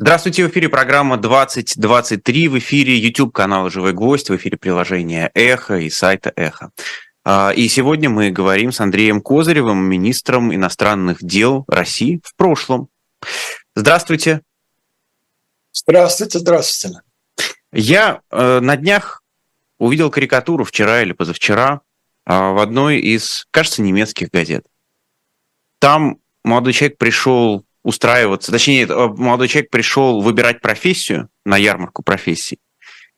Здравствуйте, в эфире программа 2023, в эфире YouTube канала «Живой гвоздь», в эфире приложения «Эхо» и сайта «Эхо». А, и сегодня мы говорим с Андреем Козыревым, министром иностранных дел России в прошлом. Здравствуйте. Здравствуйте, здравствуйте. Я э, на днях увидел карикатуру вчера или позавчера э, в одной из, кажется, немецких газет. Там молодой человек пришел устраиваться, точнее, э, молодой человек пришел выбирать профессию на ярмарку профессий,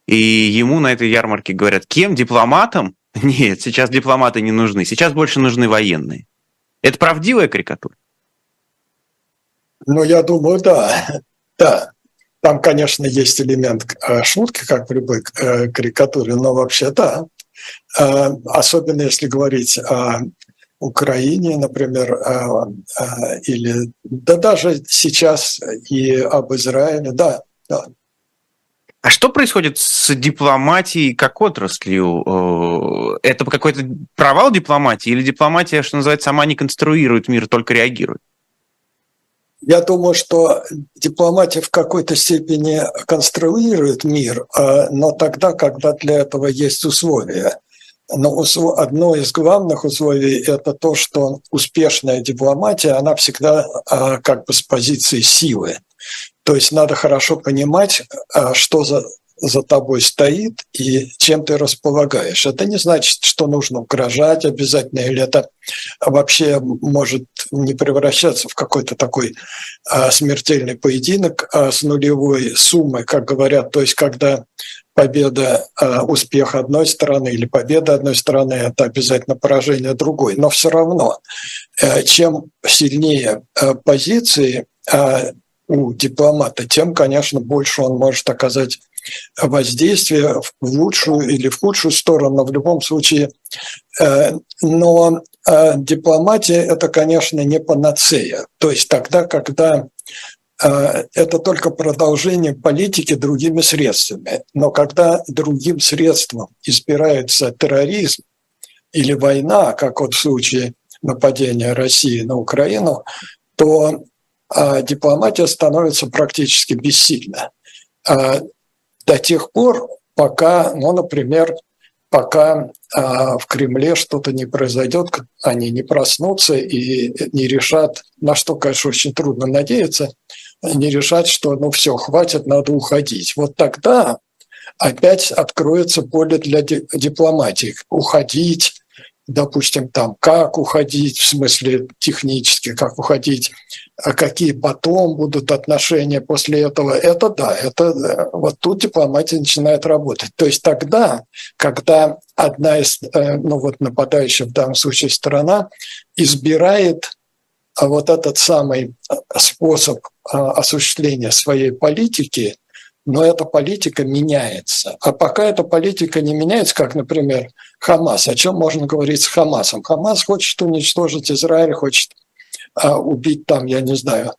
и ему на этой ярмарке говорят, кем? Дипломатом? Нет, сейчас дипломаты не нужны, сейчас больше нужны военные. Это правдивая карикатура? Ну, я думаю, да. Да. Там, конечно, есть элемент э, шутки, как при любой э, карикатуре, но вообще да. Особенно если говорить о Украине, например, а, а, или да даже сейчас и об Израиле, да, да. А что происходит с дипломатией как отраслью? Э, это какой-то провал дипломатии или дипломатия, что называется, сама не конструирует мир, только реагирует? Я думаю, что дипломатия в какой-то степени конструирует мир, а, но тогда, когда для этого есть условия. Но одно из главных условий – это то, что успешная дипломатия, она всегда а, как бы с позиции силы. То есть надо хорошо понимать, а, что за, за тобой стоит и чем ты располагаешь. Это не значит, что нужно угрожать обязательно, или это вообще может не превращаться в какой-то такой а, смертельный поединок с нулевой суммой, как говорят. То есть когда победа, а, успех одной стороны или победа одной стороны – это обязательно поражение другой. Но все равно, э, чем сильнее э, позиции а, у дипломата, тем, конечно, больше он может оказать воздействие в лучшую или в худшую сторону, в любом случае. Э, но дипломатия – это, конечно, не панацея. То есть тогда, когда а, это только продолжение политики другими средствами. Но когда другим средством избирается терроризм или война, как вот в случае нападения России на Украину, то а, дипломатия становится практически бессильна. До тех пор, пока, ну, например, пока в Кремле что-то не произойдет, они не проснутся и не решат, на что, конечно, очень трудно надеяться, не решать, что ну все, хватит, надо уходить. Вот тогда опять откроется поле для дипломатии. Уходить, допустим, там, как уходить, в смысле технически, как уходить, а какие потом будут отношения после этого, это да, это вот тут дипломатия начинает работать. То есть тогда, когда одна из, э, ну вот нападающая в данном случае сторона избирает а вот этот самый э, способ э, осуществления своей политики, но эта политика меняется. А пока эта политика не меняется, как, например, Хамас, о чем можно говорить с Хамасом? Хамас хочет уничтожить Израиль, хочет э, убить там, я не знаю,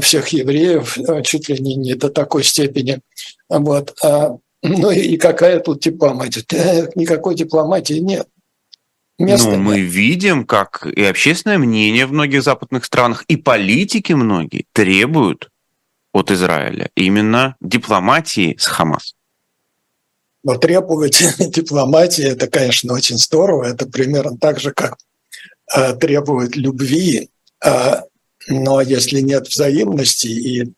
всех евреев чуть ли не, не до такой степени. Вот. А, ну и какая тут дипломатия? Никакой дипломатии нет. Ну, мы видим, как и общественное мнение в многих западных странах, и политики многие требуют от Израиля именно дипломатии с Хамас. Но требовать дипломатии – это, конечно, очень здорово. Это примерно так же, как э, требовать любви. Э, но если нет взаимности и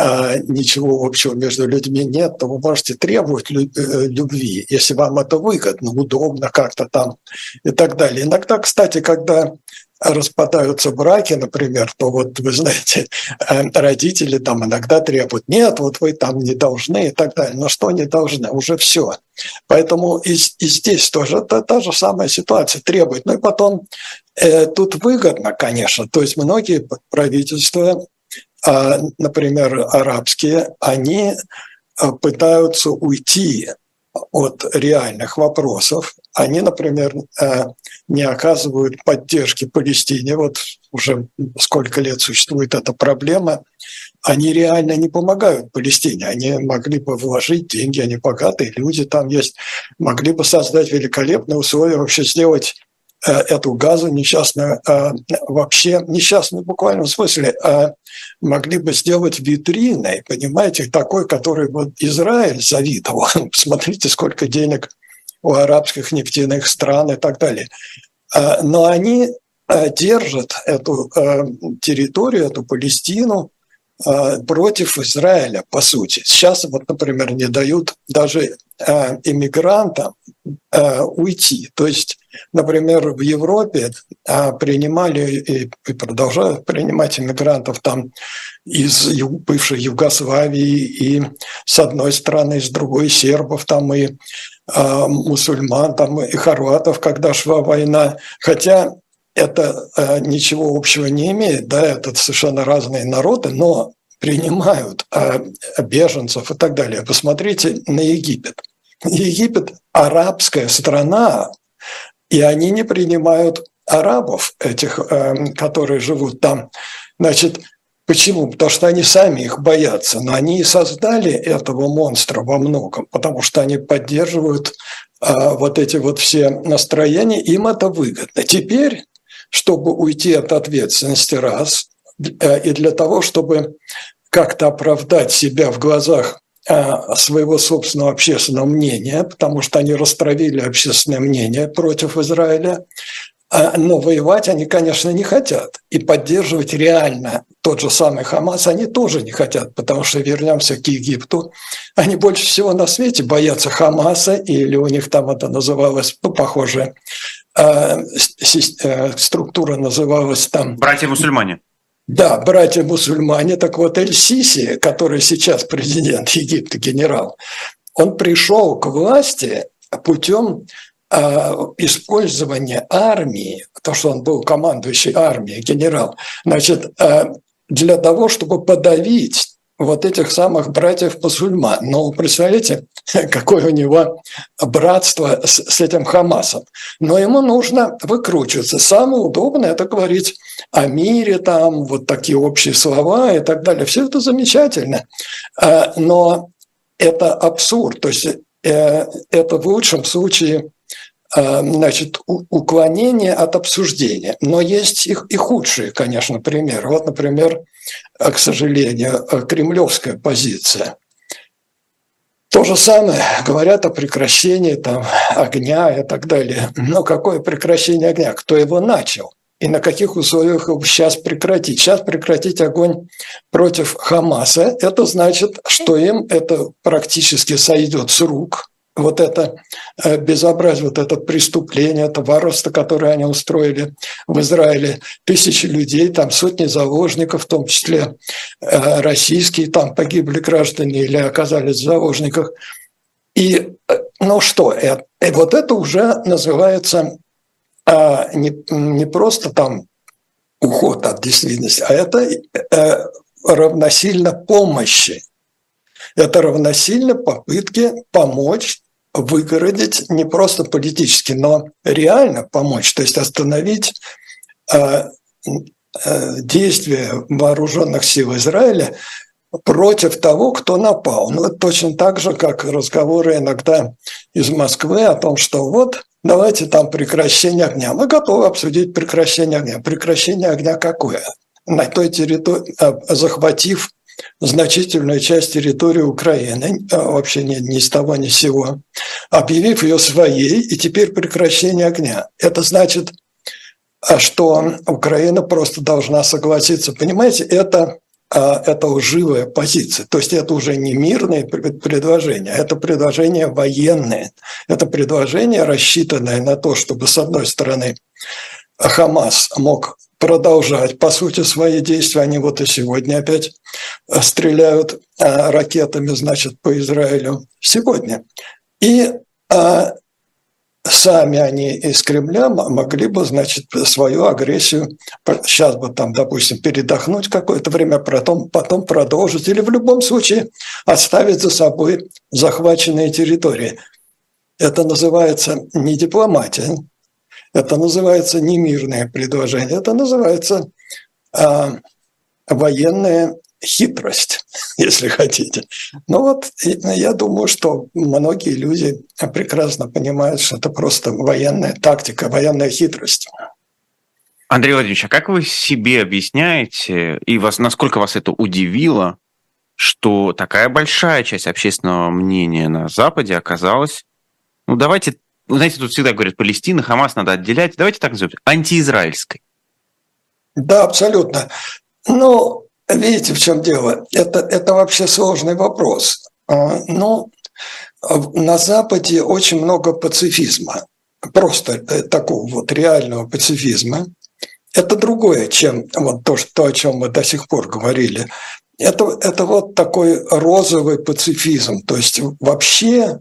а, ничего общего между людьми нет, то вы можете требовать э, любви, если вам это выгодно, удобно как-то там и так далее. Иногда, кстати, когда распадаются браки, например, то вот вы знаете, э, родители там иногда требуют, нет, вот вы там не должны и так далее. Но что не должны? Уже все. Поэтому и, и здесь тоже та, та же самая ситуация требует. Ну и потом э, тут выгодно, конечно. То есть многие правительства а, например, арабские, они а, пытаются уйти от реальных вопросов. Они, например, а, не оказывают поддержки Палестине. Вот уже сколько лет существует эта проблема. Они реально не помогают Палестине. Они могли бы вложить деньги, они богатые люди там есть, могли бы создать великолепные условия, вообще сделать эту газу несчастную, вообще несчастную в буквальном смысле, могли бы сделать витриной, понимаете, такой, который вот Израиль завидовал. Смотрите, сколько денег у арабских нефтяных стран и так далее. Но они держат эту территорию, эту Палестину Э, против Израиля, по сути. Сейчас, вот, например, не дают даже э, иммигрантам э, уйти. То есть, например, в Европе принимали и продолжают принимать иммигрантов там из бывшей Югославии и с одной стороны, с другой сербов там и мусульман там и хорватов, когда шла война. Хотя это э, ничего общего не имеет, да, это совершенно разные народы, но принимают э, беженцев и так далее. Посмотрите на Египет. Египет – арабская страна, и они не принимают арабов, этих, э, которые живут там. Значит, почему? Потому что они сами их боятся, но они и создали этого монстра во многом, потому что они поддерживают вот эти вот все настроения, им это выгодно. Теперь чтобы уйти от ответственности, раз, э, и для того, чтобы как-то оправдать себя в глазах э, своего собственного общественного мнения, потому что они растравили общественное мнение против Израиля, а, но воевать они, конечно, не хотят. И поддерживать реально тот же самый Хамас они тоже не хотят, потому что вернемся к Египту. Они больше всего на свете боятся Хамаса, или у них там это называлось, ну, похоже, э, структура называлась там... Братья-мусульмане. Да, братья-мусульмане. Так вот, Эль-Сиси, который сейчас президент Египта, генерал, он пришел к власти путем а, использования армии, то, что он был командующий армией, генерал, значит, для того, чтобы подавить вот этих самых братьев-мусульман. Но представляете, какое у него братство с, с этим Хамасом. Но ему нужно выкручиваться. Самое удобное – это говорить о мире, там, вот такие общие слова и так далее. Все это замечательно. А, но это абсурд. То есть э, это в лучшем случае а, значит, уклонение от обсуждения. Но есть и, и худшие, конечно, примеры. Вот, например, к сожалению, а, кремлевская позиция. То же самое говорят о прекращении там, огня и так далее. Но какое прекращение огня? Кто его начал? И на каких условиях его сейчас прекратить? Сейчас прекратить огонь против Хамаса, это значит, что им это практически сойдет с рук, вот это э, безобразие, вот это преступление, это варварство, которое они устроили в Израиле. Тысячи людей, там сотни заложников, в том числе э, российские, там погибли граждане или оказались в заложниках. И э, ну что, вот это уже называется не, не просто там уход от действительности, а это равносильно помощи. Это равносильно попытке помочь выгородить не просто политически, но реально помочь, то есть остановить э, э, действия вооруженных сил Израиля против того, кто напал. Ну, это точно так же, как разговоры иногда из Москвы о том, что вот давайте там прекращение огня. Мы готовы обсудить прекращение огня. Прекращение огня какое? На той территории, э, захватив значительную часть территории Украины, а вообще ни, ни с того ни с сего, объявив ее своей, и теперь прекращение огня. Это значит, а, что Украина просто должна согласиться. Понимаете, это, а, это лживая позиция. То есть это уже не мирные предложения, это предложения военные. Это предложение, рассчитанное на то, чтобы, с одной стороны, Хамас мог продолжать, по сути, свои действия. Они вот и сегодня опять э, стреляют э, ракетами, значит, по Израилю. Сегодня. И а, сами они из Кремля могли бы, значит, свою агрессию, сейчас бы там, допустим, передохнуть какое-то время, потом, потом продолжить, или в любом случае оставить за собой захваченные территории. Это называется не дипломатия, это называется не мирное предложение, это называется э, военная хитрость. если хотите. Но вот я думаю, что многие люди прекрасно понимают, что это просто военная тактика, военная хитрость. Андрей Владимирович, а как вы себе объясняете, и вас, насколько вас это удивило, что такая большая часть общественного мнения на Западе оказалась, ну давайте, знаете, тут всегда говорят, Палестина, Хамас надо отделять, давайте так назовем, антиизраильской. Да, абсолютно. Ну, видите, в чем дело? Это, это вообще сложный вопрос. А, ну, на Западе очень много пацифизма, просто э, такого вот реального пацифизма – это другое, чем вот то, что, о чем мы до сих пор говорили. Это, это вот такой розовый пацифизм, то есть вообще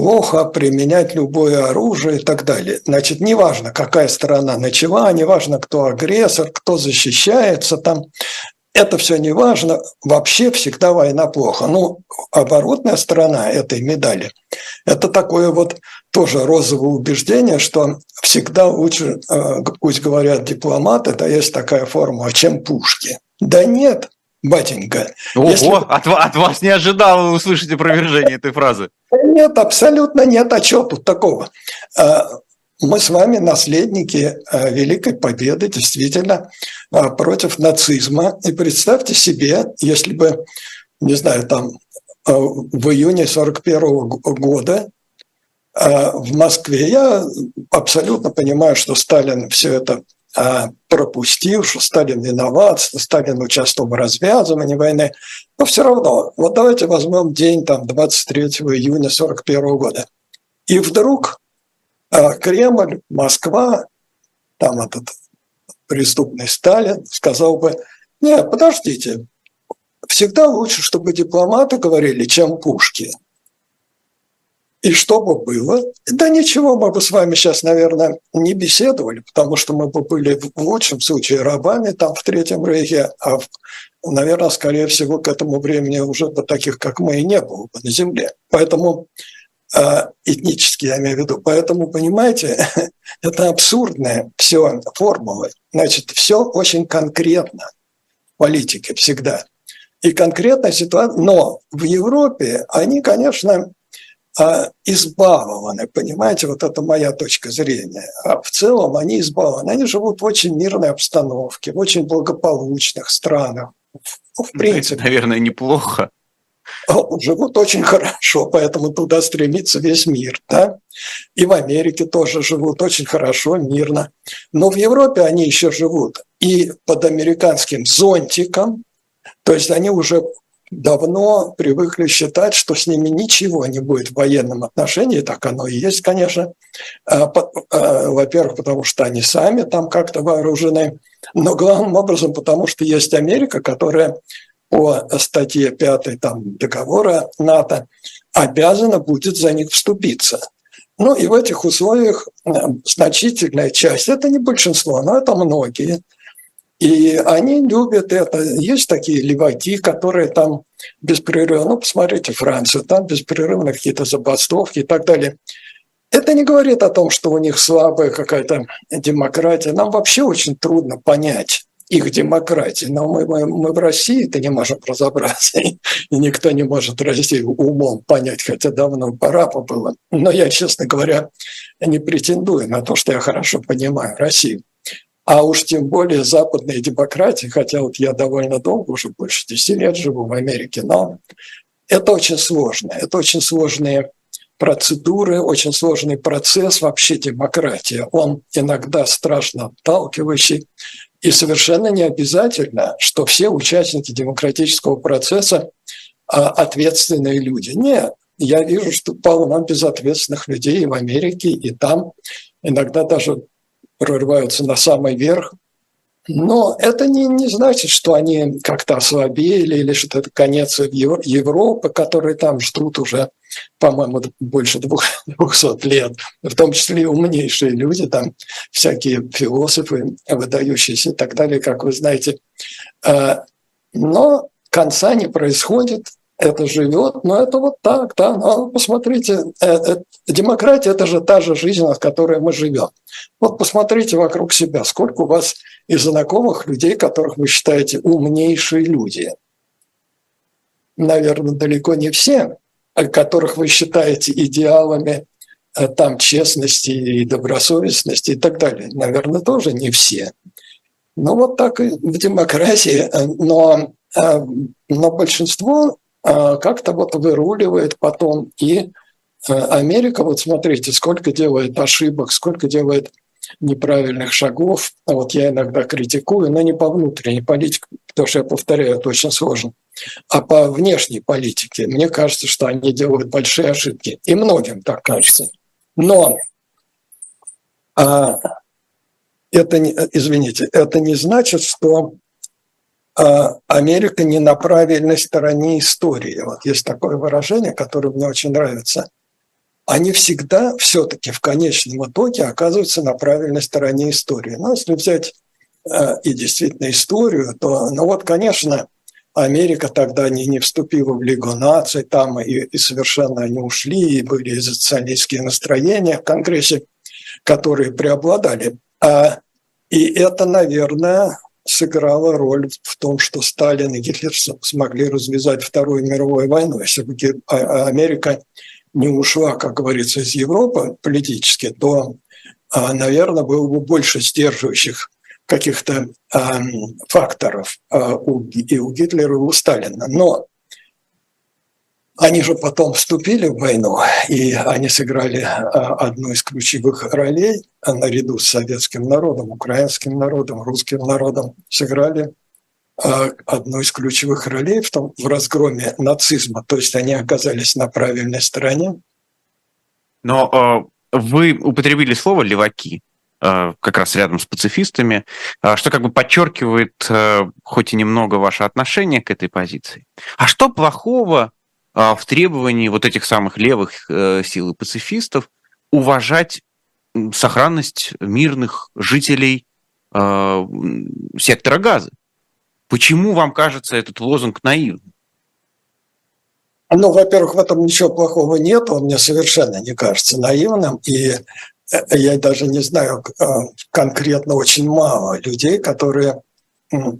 плохо применять любое оружие и так далее. Значит, неважно, какая сторона начала, неважно, кто агрессор, кто защищается там, это все не важно, вообще всегда война плохо. Ну, оборотная сторона этой медали – это такое вот тоже розовое убеждение, что всегда лучше, э, пусть говорят дипломаты, да есть такая формула, чем пушки. Да нет, батенька. Ого, если... от, от вас не ожидал услышать опровержение этой фразы. Нет, абсолютно нет. А что тут такого? Э, мы с вами наследники э, Великой Победы, действительно, э, против нацизма. И представьте себе, если бы, не знаю, там в июне 41 года в Москве, я абсолютно понимаю, что Сталин все это пропустил, что Сталин виноват, что Сталин участвовал в развязывании войны. Но все равно, вот давайте возьмем день там, 23 июня 1941 года. И вдруг а Кремль, Москва, там этот преступный Сталин сказал бы, нет, подождите, всегда лучше, чтобы дипломаты говорили, чем пушки. И что бы было? Да ничего, мы бы с вами сейчас, наверное, не беседовали, потому что мы бы были в лучшем случае рабами там в Третьем Рейхе, а, наверное, скорее всего, к этому времени уже бы таких, как мы, и не было бы на земле. Поэтому а, этнические, я имею в виду. Поэтому, понимаете, это абсурдная все формулы. Значит, все очень конкретно в политике всегда. И конкретная ситуация, но в Европе они, конечно, а, избалованы, понимаете, вот это моя точка зрения. А в целом они избалованы. Они живут в очень мирной обстановке, в очень благополучных странах. В принципе. Наверное, неплохо живут очень хорошо, поэтому туда стремится весь мир. Да? И в Америке тоже живут очень хорошо, мирно. Но в Европе они еще живут и под американским зонтиком, то есть они уже давно привыкли считать, что с ними ничего не будет в военном отношении, так оно и есть, конечно. А, а, во-первых, потому что они сами там как-то вооружены, но главным образом потому, что есть Америка, которая по статье 5 там, договора НАТО обязана будет за них вступиться. Ну и в этих условиях э, значительная часть, это не большинство, но это многие, и они любят это. Есть такие леваки, которые там беспрерывно, ну, посмотрите Францию, там беспрерывно какие-то забастовки и так далее. Это не говорит о том, что у них слабая какая-то демократия. Нам вообще очень трудно понять, их демократии. Но мы, мы, мы в России-то не можем разобраться, и никто не может Россию умом понять, хотя давно пора бы было. Но я, честно говоря, не претендую на то, что я хорошо понимаю Россию. А уж тем более западные демократии, хотя вот я довольно долго, уже больше 10 лет живу в Америке, но это очень сложно. Это очень сложные процедуры, очень сложный процесс вообще демократия. Он иногда страшно отталкивающий. И совершенно не обязательно, что все участники демократического процесса а, ответственные люди. Нет, я вижу, что полно безответственных людей в Америке, и там иногда даже прорываются на самый верх. Но это не, не значит, что они как-то ослабели или что это конец Европы, которые там ждут уже по-моему, больше двух, двухсот лет, в том числе и умнейшие люди, там всякие философы, выдающиеся и так далее, как вы знаете. А, но конца не происходит, это живет, но это вот так, да. Но посмотрите, э, э, демократия – это же та же жизнь, от которой мы живем. Вот посмотрите вокруг себя, сколько у вас из знакомых людей, которых вы считаете умнейшие люди – наверное, далеко не все, которых вы считаете идеалами э, там честности и добросовестности и так далее. Наверное, тоже не все. Ну вот так и в демократии. Но, э, но большинство э, как-то вот выруливает потом. И Америка, вот смотрите, сколько делает ошибок, сколько делает неправильных шагов. Вот я иногда критикую, но не по внутренней политике, потому что я повторяю, это очень сложно, а по внешней политике. Мне кажется, что они делают большие ошибки. И многим так кажется. Но а, это, не, извините, это не значит, что а, Америка не на правильной стороне истории. Вот есть такое выражение, которое мне очень нравится они всегда все-таки в конечном итоге оказываются на правильной стороне истории. Но если взять э, и действительно историю, то, ну вот, конечно, Америка тогда не, не вступила в Лигу наций, там и, и совершенно они ушли, и были социалистские настроения в Конгрессе, которые преобладали. А, и это, наверное, сыграло роль в том, что Сталин и Гитлер смогли развязать Вторую мировую войну. Если бы а, а Америка не ушла, как говорится, из Европы политически, то, а, наверное, было бы больше сдерживающих каких-то факторов и у Гитлера, и у Сталина. Но они же потом вступили в войну, и они сыграли а, одну из ключевых ролей наряду с советским народом, украинским народом, русским народом, сыграли а, одну из ключевых ролей в, том, в разгроме нацизма. То есть они оказались на правильной стороне. Но э, вы употребили слово «леваки», как раз рядом с пацифистами, что как бы подчеркивает хоть и немного ваше отношение к этой позиции. А что плохого в требовании вот этих самых левых э, сил и пацифистов уважать сохранность мирных жителей э, сектора газа? Почему вам кажется этот лозунг наивным? Ну, во-первых, в этом ничего плохого нет, он мне совершенно не кажется наивным, и э, я даже не знаю э, конкретно очень мало людей, которые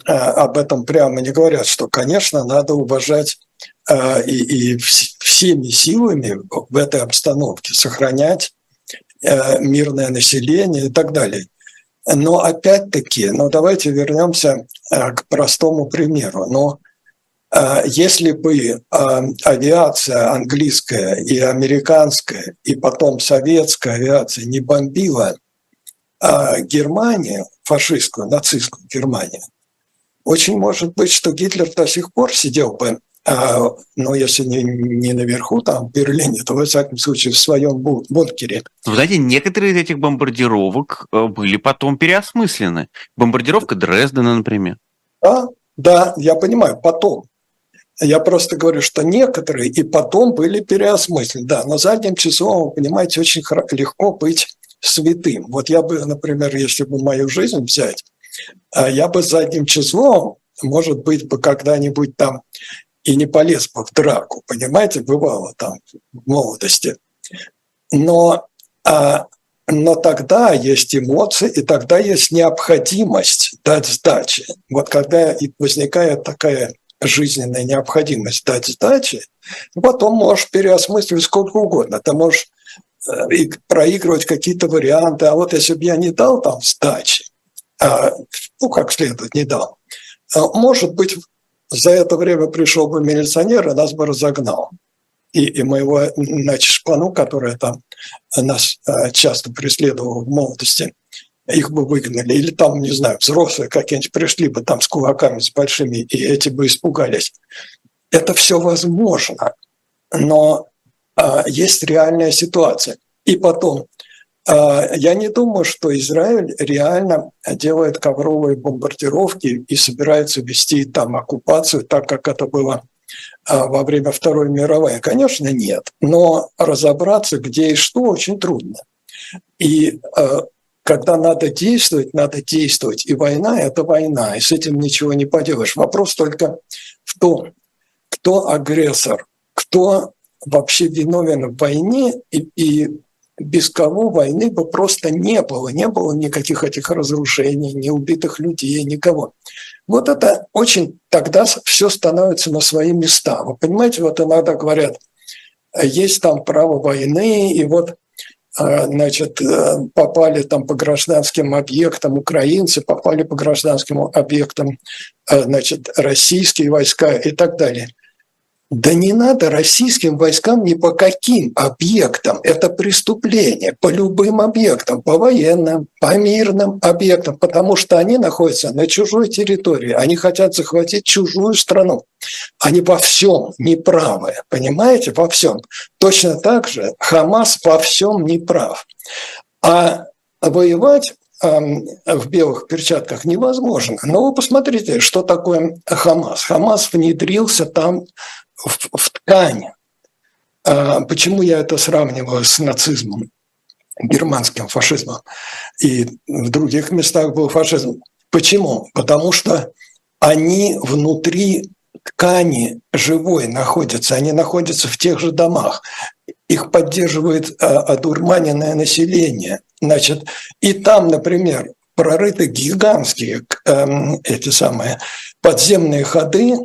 об этом прямо не говорят, что, конечно, надо уважать и, и всеми силами в этой обстановке сохранять мирное население и так далее. Но опять-таки, ну давайте вернемся э, к простому примеру. Но э, если бы э, авиация английская и американская, и потом советская авиация не бомбила Германию, фашистскую, нацистскую Германию, очень может быть, что Гитлер до сих пор сидел бы ну, если не, не наверху, там, в Берлине, то, во всяком случае, в своем бункере. Вы знаете, некоторые из этих бомбардировок э, были потом переосмыслены. Бомбардировка Дрездена, например. Да, да, я понимаю, потом. Я просто говорю, что некоторые и потом были переосмыслены. Да, на заднем числом, вы понимаете, очень легко быть святым. Вот я бы, например, если бы мою жизнь взять, а, я бы задним числом, может быть, бы когда-нибудь там и не полез бы в драку, понимаете, бывало там в молодости. Но, а, но тогда есть эмоции, и тогда есть необходимость дать сдачи. Вот когда возникает такая жизненная необходимость дать сдачи, потом можешь переосмысливать сколько угодно. Ты можешь э, и проигрывать какие-то варианты. А вот если бы я не дал там сдачи, а, ну, как следует, не дал, а, может быть, за это время пришел бы милиционер и нас бы разогнал. И, и моего, значит, шпану, которая там нас э, часто преследовала в молодости, их бы выгнали. Или там, не знаю, взрослые какие-нибудь пришли бы там с кулаками, с большими, и эти бы испугались. Это все возможно, но а, есть реальная ситуация. И потом, я не думаю, что Израиль реально делает ковровые бомбардировки и собирается вести там оккупацию, так как это было а, во время Второй мировой. Конечно, нет. Но разобраться, где и что, очень трудно. И а, когда надо действовать, надо действовать. И война – это война, и с этим ничего не поделаешь. Вопрос только в том, кто агрессор, кто вообще виновен в войне и, и без кого войны бы просто не было. Не было никаких этих разрушений, ни убитых людей, никого. Вот это очень тогда все становится на свои места. Вы понимаете, вот иногда говорят, есть там право войны, и вот а, значит, э, попали там по гражданским объектам украинцы, попали по гражданским объектам э, значит, российские войска и так далее. Да не надо российским войскам ни по каким объектам. Это преступление по любым объектам, по военным, по мирным объектам, потому что они находятся на чужой территории. Они хотят захватить чужую страну. Они во всем неправы, понимаете, во всем. Точно так же Хамас во всем неправ. А воевать в белых перчатках невозможно. Но вы посмотрите, что такое Хамас. Хамас внедрился там в, в ткань. А почему я это сравниваю с нацизмом, германским фашизмом? И в других местах был фашизм. Почему? Потому что они внутри ткани живой находятся, они находятся в тех же домах. Их поддерживает а, одурманенное население. Значит, и там, например, прорыты гигантские эм, эти самые подземные ходы,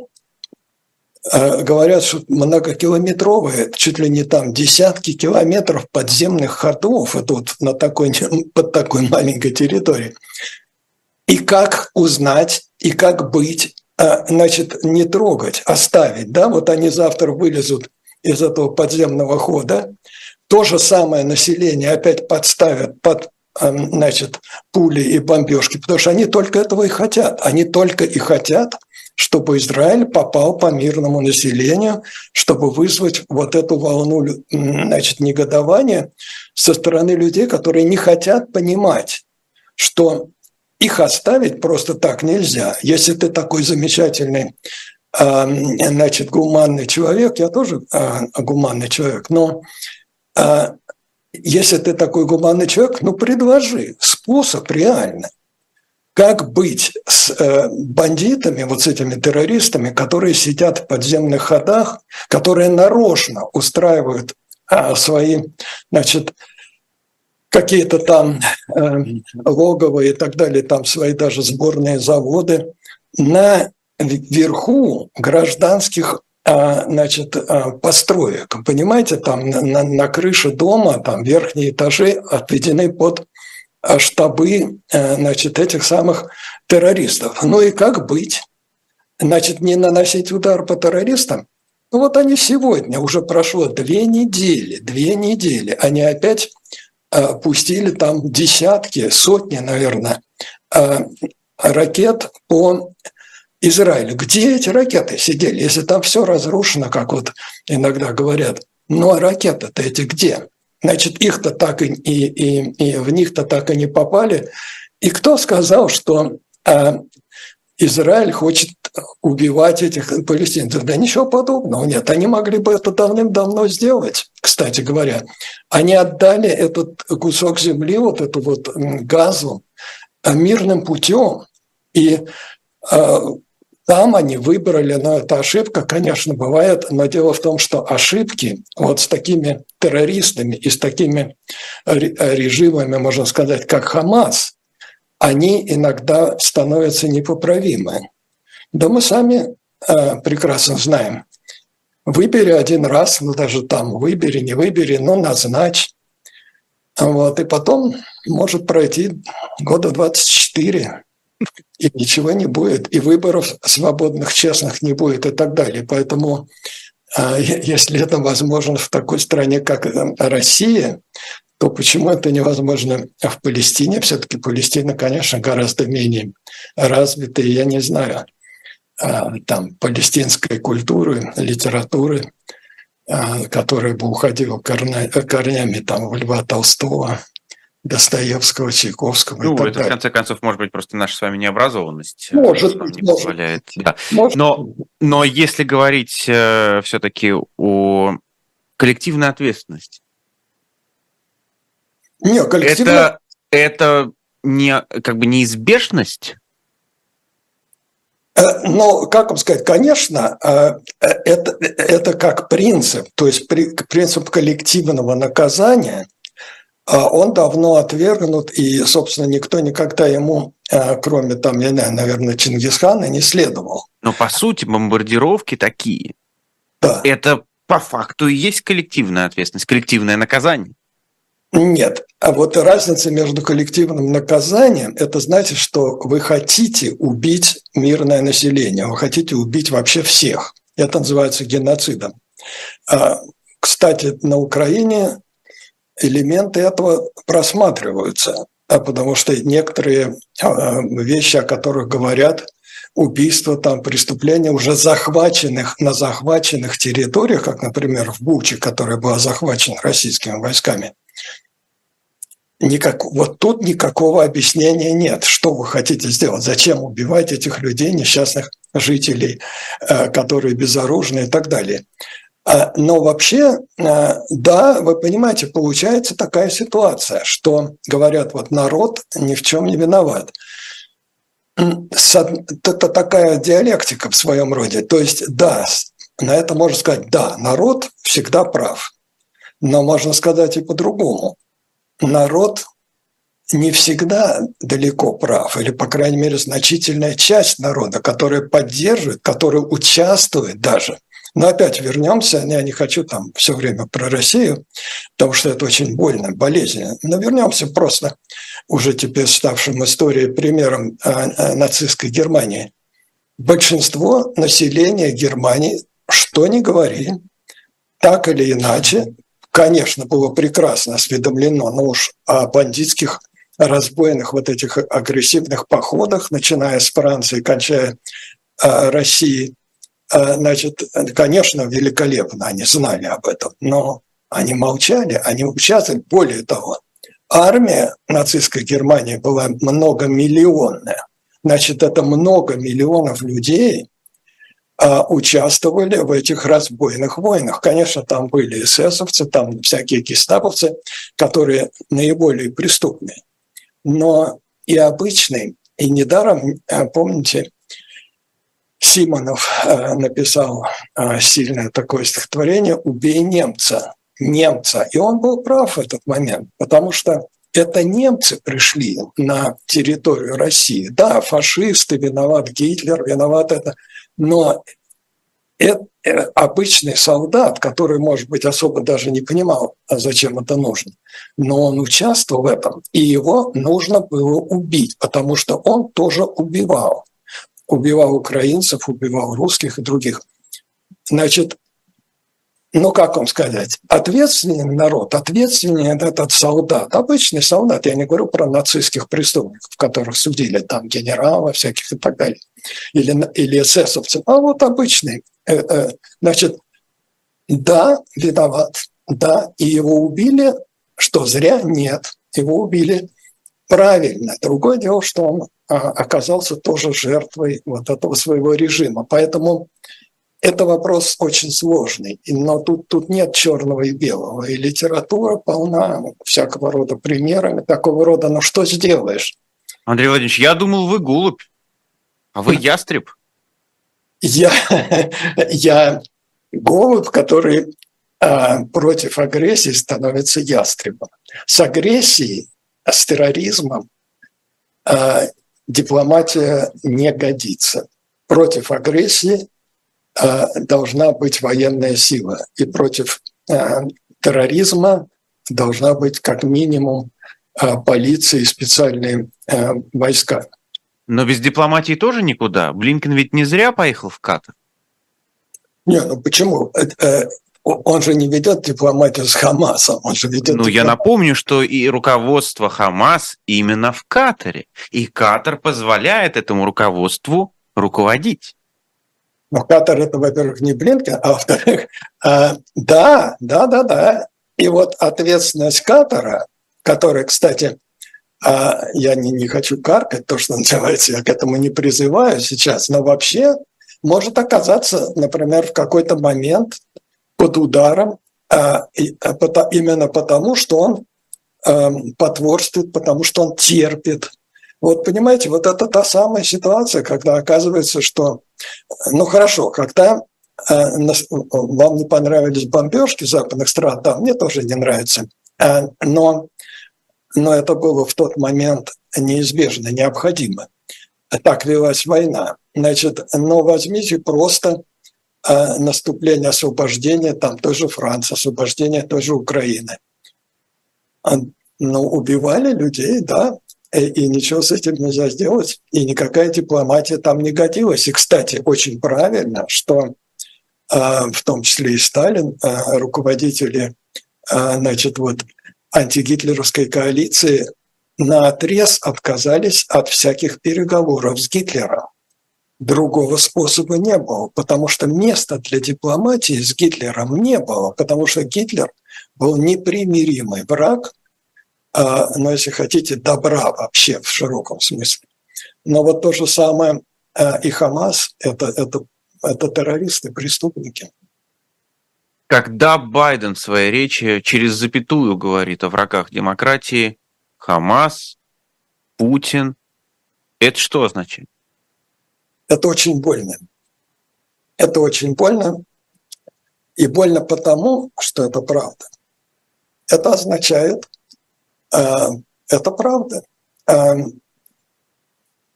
говорят, что многокилометровые, чуть ли не там десятки километров подземных ходов идут на такой, под такой маленькой территории. И как узнать, и как быть, а, значит, не трогать, оставить, да, вот они завтра вылезут из этого подземного хода, то же самое население опять подставят под а, значит, пули и бомбежки, потому что они только этого и хотят. Они только и хотят – чтобы Израиль попал по мирному населению, чтобы вызвать вот эту волну значит, негодования со стороны людей, которые не хотят понимать, что их оставить просто так нельзя. Если ты такой замечательный, а, значит, гуманный человек, я тоже а, гуманный человек, но а, если ты такой гуманный человек, ну предложи способ реально – как быть с э, бандитами, вот с этими террористами, которые сидят в подземных ходах, которые нарочно устраивают а, свои, значит, какие-то там э, логовые и так далее, там свои даже сборные заводы на верху гражданских а, значит, а, построек. Понимаете, там на, на крыше дома, там верхние этажи отведены под штабы э, значит, этих самых террористов. Ну и как быть? Значит, не наносить удар по террористам? Ну вот они сегодня, уже прошло две недели, две недели, они опять э, пустили там десятки, сотни, наверное, э, ракет по Израилю. Где эти ракеты сидели, если там все разрушено, как вот иногда говорят? Ну а ракеты-то эти где? Значит, их-то так и, и, и, и в них-то так и не попали. И кто сказал, что э, Израиль хочет убивать этих палестинцев? Да ничего подобного нет. Они могли бы это давным-давно сделать, кстати говоря. Они отдали этот кусок земли, вот эту вот газу а, мирным путем. И э, там они выбрали, но это ошибка, конечно, бывает, но дело в том, что ошибки вот с такими террористами и с такими режимами, можно сказать, как Хамас, они иногда становятся непоправимы. Да мы сами э, прекрасно знаем. Выбери один раз, ну даже там выбери, не выбери, но назначь. Вот, и потом может пройти года 24, и ничего не будет, и выборов свободных, честных не будет и так далее. Поэтому а, если это возможно в такой стране, как э, Россия, то почему это невозможно в Палестине? Все-таки Палестина, конечно, гораздо менее развитая, я не знаю, а, там палестинской культуры, литературы, а, которая бы уходила корнями там, в Льва Толстого, Достоевского, Чайковского. Ну, это, далее. в конце концов, может быть, просто наша с вами необразованность э, может, нам не может. позволяет. Да. Может. Но, но если говорить э, все-таки о коллективной ответственности, не, коллективная... это, это не, как бы неизбежность? Э, ну, как вам сказать, конечно, э, это, это как принцип, то есть принцип коллективного наказания – он давно отвергнут, и, собственно, никто никогда ему кроме там, я не знаю, наверное, Чингисхана, не следовал. Но по сути бомбардировки такие. Да. Это по факту и есть коллективная ответственность, коллективное наказание. Нет. А вот разница между коллективным наказанием – это значит, что вы хотите убить мирное население, вы хотите убить вообще всех. Это называется геноцидом. А, кстати, на Украине элементы этого просматриваются, а потому что некоторые а, вещи, о которых говорят, убийства, там, преступления уже захваченных на захваченных территориях, как, например, в Буче, которая была захвачена российскими войсками, Никак, вот тут никакого объяснения нет. Что вы хотите сделать? Зачем убивать этих людей, несчастных жителей, э, которые безоружны и так далее? А, но вообще, э, да, вы понимаете, получается такая ситуация, что говорят, вот народ ни в чем не виноват. Это такая диалектика в своем роде. То есть, да, на это можно сказать, да, народ всегда прав. Но можно сказать и по-другому народ не всегда далеко прав, или, по крайней мере, значительная часть народа, которая поддерживает, которая участвует даже. Но опять вернемся, я не хочу там все время про Россию, потому что это очень больно, болезненно. Но вернемся просто уже теперь ставшим историей примером э, э, нацистской Германии. Большинство населения Германии, что ни говори, так или иначе конечно, было прекрасно осведомлено, но уж о бандитских разбойных вот этих агрессивных походах, начиная с Франции, кончая э, Россией, значит, конечно, великолепно они знали об этом, но они молчали, они участвовали. Более того, армия нацистской Германии была многомиллионная. Значит, это много миллионов людей, а, участвовали в этих разбойных войнах. Конечно, там были эсэсовцы, там всякие гестаповцы, которые наиболее преступные. Но и обычный, и недаром, а, помните, Симонов а, написал сильное такое стихотворение «Убей немца», немца. И он был прав в этот момент, потому что это немцы пришли на территорию России. Да, фашисты, виноват Гитлер, виноват это – но это обычный солдат, который, может быть, особо даже не понимал, а зачем это нужно, но он участвовал в этом, и его нужно было убить, потому что он тоже убивал. Убивал украинцев, убивал русских и других. Значит, ну как вам сказать, ответственный народ, ответственный этот солдат, обычный солдат, я не говорю про нацистских преступников, которых судили там генералы всяких и так далее, или, или эсэсовцев, а вот обычный, э, э, значит, да, виноват, да, и его убили, что зря, нет, его убили правильно. Другое дело, что он а, оказался тоже жертвой вот этого своего режима. Поэтому это вопрос очень сложный, но тут, тут нет черного и белого. И литература полна всякого рода примерами такого рода. Но что сделаешь? Андрей Владимирович, я думал, вы голубь, а вы ястреб. Я, я голубь, который а, против агрессии становится ястребом. С агрессией, с терроризмом а, дипломатия не годится. Против агрессии Э, должна быть военная сила. И против э, терроризма должна быть как минимум э, полиция и специальные войска. Но без дипломатии тоже никуда. Блинкен ведь не зря поехал в Катар. Не, ну почему? Он же не ведет дипломатию с Хамасом, он же ведет. Ну, я напомню, что и руководство Хамас именно в Катаре, и Катар позволяет этому руководству руководить. Но Катар это, во-первых, не Блинкен, а во-вторых, а, да, да, да, да. И вот ответственность Катара, которая, кстати, а, я не, не хочу каркать, то, что называется, я к этому не призываю сейчас, но вообще может оказаться, например, в какой-то момент под ударом а, именно потому, что он потворствует, потому что он терпит, вот понимаете, вот это та самая ситуация, когда оказывается, что, ну хорошо, когда э, вам не понравились бомбежки западных стран, да, мне тоже не нравится, э, но, но это было в тот момент неизбежно, необходимо. Так велась война. Значит, но возьмите просто э, наступление освобождения там той же Франции, освобождение той же Украины. Ну, убивали людей, да, и ничего с этим нельзя сделать, и никакая дипломатия там не годилась. И, кстати, очень правильно, что в том числе и Сталин, руководители значит, вот, антигитлеровской коалиции на отрез отказались от всяких переговоров с Гитлером. Другого способа не было, потому что места для дипломатии с Гитлером не было, потому что Гитлер был непримиримый враг, а, но если хотите, добра вообще в широком смысле. Но вот то же самое а, и Хамас это, это, это террористы, преступники. Когда Байден в своей речи через запятую говорит о врагах демократии, Хамас, Путин, это что означает? Это очень больно. Это очень больно. И больно потому, что это правда. Это означает, э, это правда. Э,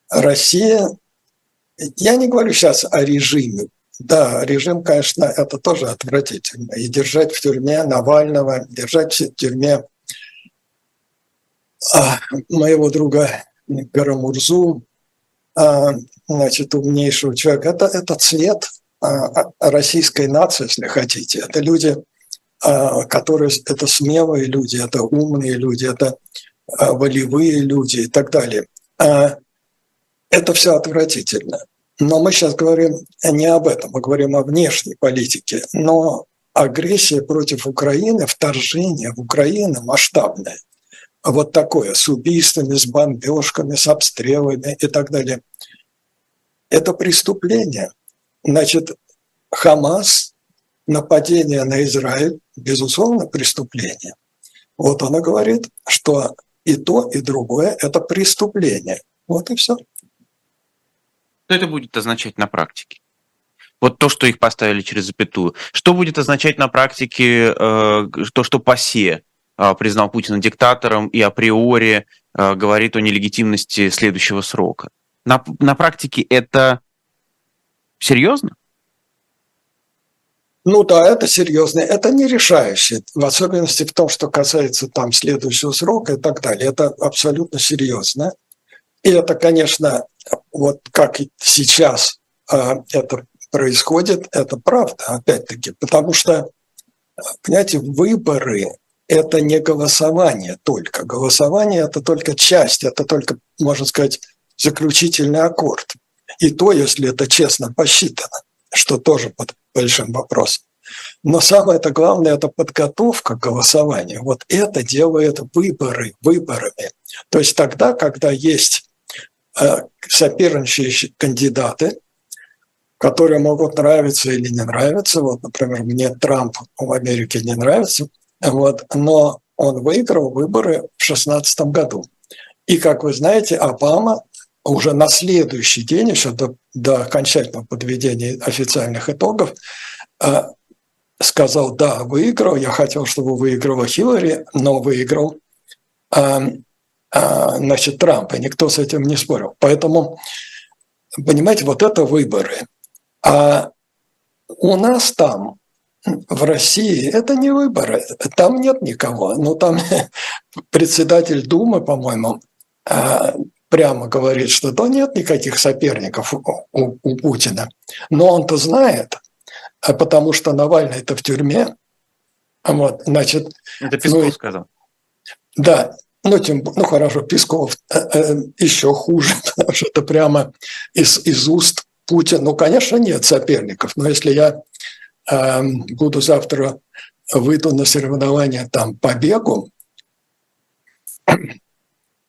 Россия, я не говорю сейчас о режиме, да, режим, конечно, это тоже отвратительно. И держать в тюрьме Навального, держать в тюрьме а, моего друга Гарамурзу, значит, умнейшего человека, это, это цвет а, российской нации, если хотите. Это люди, а, которые, это смелые люди, это умные люди, это а, волевые люди и так далее. А, это все отвратительно. Но мы сейчас говорим не об этом, мы говорим о внешней политике. Но агрессия против Украины, вторжение в Украину масштабное, вот такое, с убийствами, с бомбежками, с обстрелами и так далее, это преступление. Значит, Хамас, нападение на Израиль, безусловно, преступление. Вот она говорит, что и то, и другое – это преступление. Вот и все. Что это будет означать на практике? Вот то, что их поставили через запятую. Что будет означать на практике э, то, что ПАСЕ признал Путина диктатором и априори э, говорит о нелегитимности следующего срока? На, на практике это серьезно? Ну да, это серьезно. Это не решающее, в особенности в том, что касается там следующего срока и так далее. Это абсолютно серьезно. И это, конечно, вот как сейчас а, это происходит, это правда, опять-таки, потому что, понимаете, выборы – это не голосование только. Голосование – это только часть, это только, можно сказать, заключительный аккорд. И то, если это честно посчитано, что тоже под большим вопросом. Но самое это главное – это подготовка к голосованию. Вот это делает выборы выборами. То есть тогда, когда есть Э, соперничающие кандидаты, которые могут нравиться или не нравиться. Вот, например, мне Трамп в Америке не нравится, вот, но он выиграл выборы в 2016 году. И, как вы знаете, Обама уже на следующий день, еще до, до окончательного подведения официальных итогов, э, сказал, да, выиграл, я хотел, чтобы выиграла Хиллари, но выиграл эм, а, значит, Трампа. Никто с этим не спорил. Поэтому, понимаете, вот это выборы. А у нас там, в России, это не выборы. Там нет никого. Ну, там председатель Думы, по-моему, а, прямо говорит, что да нет никаких соперников у, у Путина. Но он-то знает, а потому что Навальный это в тюрьме. Вот, значит, это Песков ну, сказал. Да, ну, тем, ну хорошо, Песков э, э, еще хуже, потому что это прямо из, из уст Путина. Ну, конечно, нет соперников, но если я буду завтра выйду на соревнования там по бегу,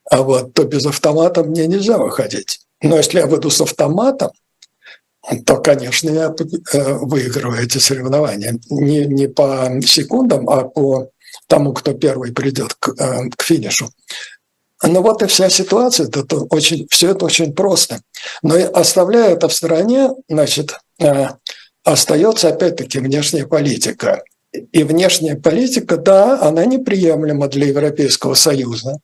а вот, то без автомата мне нельзя выходить. Но если я выйду с автоматом, то, конечно, я э, выигрываю эти соревнования. Не, не по секундам, а по тому, кто первый придет к, э, к финишу. Ну вот и вся ситуация, это очень, все это очень просто. Но оставляя это в стороне, значит, э, остается опять-таки внешняя политика. И внешняя политика, да, она неприемлема для Европейского Союза.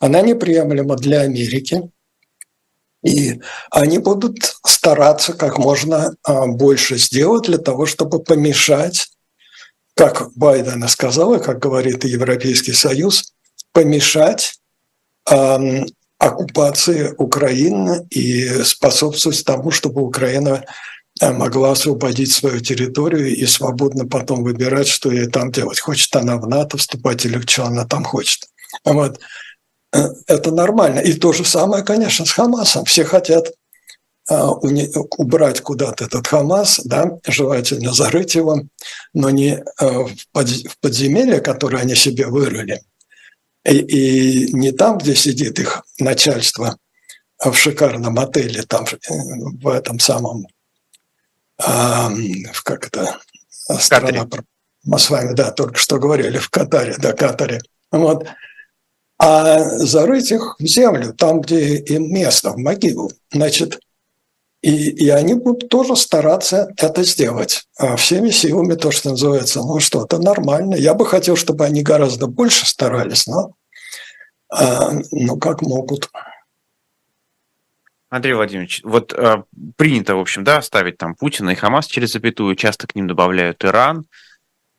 она неприемлема для Америки, и они будут стараться как можно а, больше сделать для того, чтобы помешать, как Байден сказал, и как говорит Европейский Союз, помешать э, оккупации Украины и способствовать тому, чтобы Украина могла освободить свою территорию и свободно потом выбирать, что ей там делать. Хочет она в НАТО вступать или что она там хочет. Вот. Э, это нормально. И то же самое, конечно, с Хамасом. Все хотят а, убрать куда-то этот Хамас, да, желательно зарыть его, но не э, в подземелье, которое они себе вырыли, и, и не там, где сидит их начальство, а в шикарном отеле, там в этом самом, а, как это, страна, мы с вами, да, только что говорили, в Катаре, да, Катаре. Вот а зарыть их в землю, там, где им место, в могилу. Значит, и, и они будут тоже стараться это сделать а всеми силами, то, что называется. Ну что, это нормально. Я бы хотел, чтобы они гораздо больше старались, но а, ну как могут. Андрей Владимирович, вот э, принято, в общем, да, ставить там Путина и Хамас через запятую, часто к ним добавляют Иран,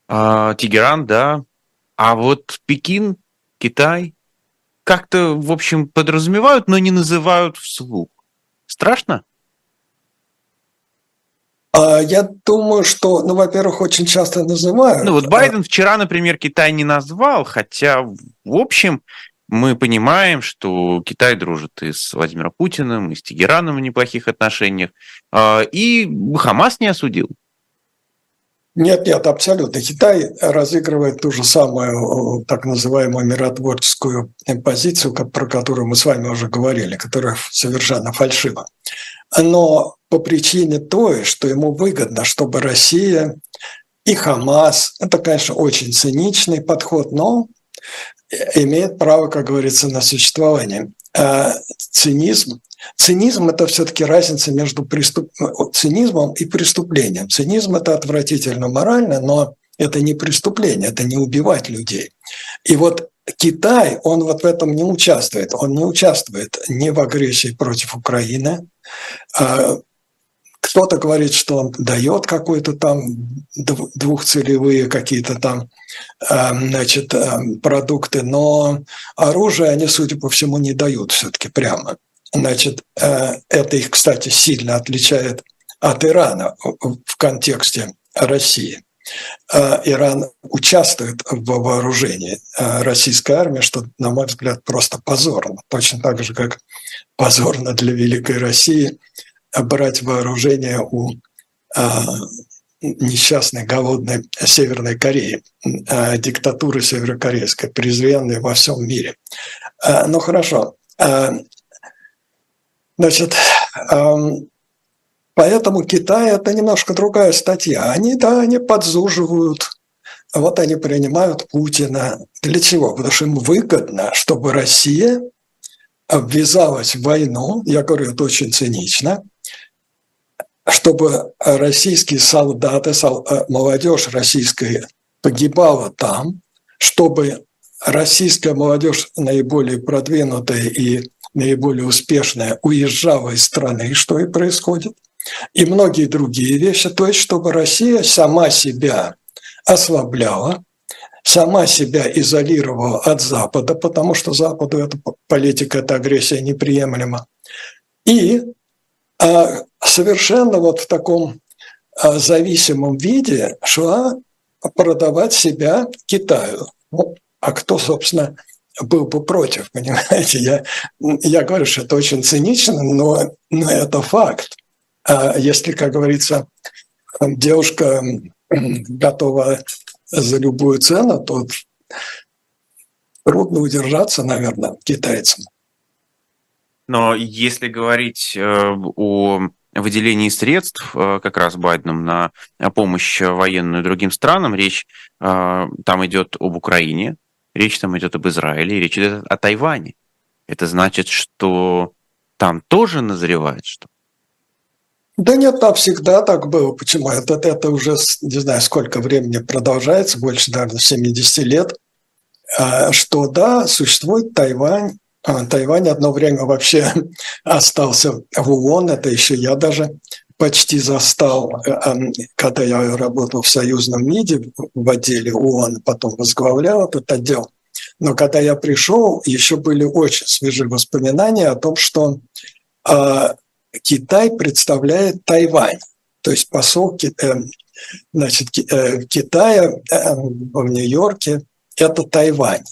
э, Тегеран, да, а вот Пекин, Китай, как-то, в общем, подразумевают, но не называют вслух. Страшно? А я думаю, что, ну, во-первых, очень часто называют. Ну, вот Байден вчера, например, Китай не назвал, хотя, в общем, мы понимаем, что Китай дружит и с Владимиром Путиным, и с Тегераном в неплохих отношениях, а, и Хамас не осудил. Нет, нет, абсолютно. Китай разыгрывает ту же самую так называемую миротворческую позицию, про которую мы с вами уже говорили, которая совершенно фальшива. Но по причине той, что ему выгодно, чтобы Россия и Хамас, это, конечно, очень циничный подход, но имеет право, как говорится, на существование. А цинизм Цинизм – это все-таки разница между преступ... цинизмом и преступлением. Цинизм – это отвратительно морально, но это не преступление, это не убивать людей. И вот Китай, он вот в этом не участвует. Он не участвует ни в агрессии против Украины. Кто-то говорит, что он дает какой-то там двухцелевые какие-то там а, значит, а, продукты, но оружие они, судя по всему, не дают все-таки прямо. Значит, э, это их, кстати, сильно отличает от Ирана в контексте России. Э, Иран участвует в вооружении э, российской армии, что, на мой взгляд, просто позорно. Точно так же, как позорно для Великой России брать вооружение у несчастной, голодной Северной Кореи, диктатуры северокорейской, презренной во всем мире. Ну хорошо, Значит, поэтому Китай – это немножко другая статья. Они, да, они подзуживают, вот они принимают Путина. Для чего? Потому что им выгодно, чтобы Россия ввязалась в войну, я говорю это очень цинично, чтобы российские солдаты, э, молодежь российская погибала там, чтобы российская молодежь наиболее продвинутая и наиболее успешная уезжала из страны, что и происходит, и многие другие вещи, то есть чтобы Россия сама себя ослабляла, сама себя изолировала от Запада, потому что Западу эта политика, эта агрессия неприемлема, и совершенно вот в таком а, зависимом виде шла продавать себя Китаю. Ну, а кто, собственно, был бы против, понимаете? Я, я говорю, что это очень цинично, но, но это факт. А если, как говорится, девушка готова за любую цену, то трудно удержаться, наверное, китайцам. Но если говорить э, о выделении средств э, как раз Байденом на помощь военную другим странам, речь э, там идет об Украине, Речь там идет об Израиле, речь идет о Тайване. Это значит, что там тоже назревает что? Да нет, там всегда так было. Почему? Это, это уже, не знаю, сколько времени продолжается, больше, наверное, 70 лет. что да, существует Тайвань, Тайвань одно время вообще остался в ООН, это еще я даже почти застал, когда я работал в союзном МИДе в отделе ООН, потом возглавлял этот отдел. Но когда я пришел, еще были очень свежие воспоминания о том, что Китай представляет Тайвань. То есть посол э, значит, э, Китая э, в Нью-Йорке – это Тайвань,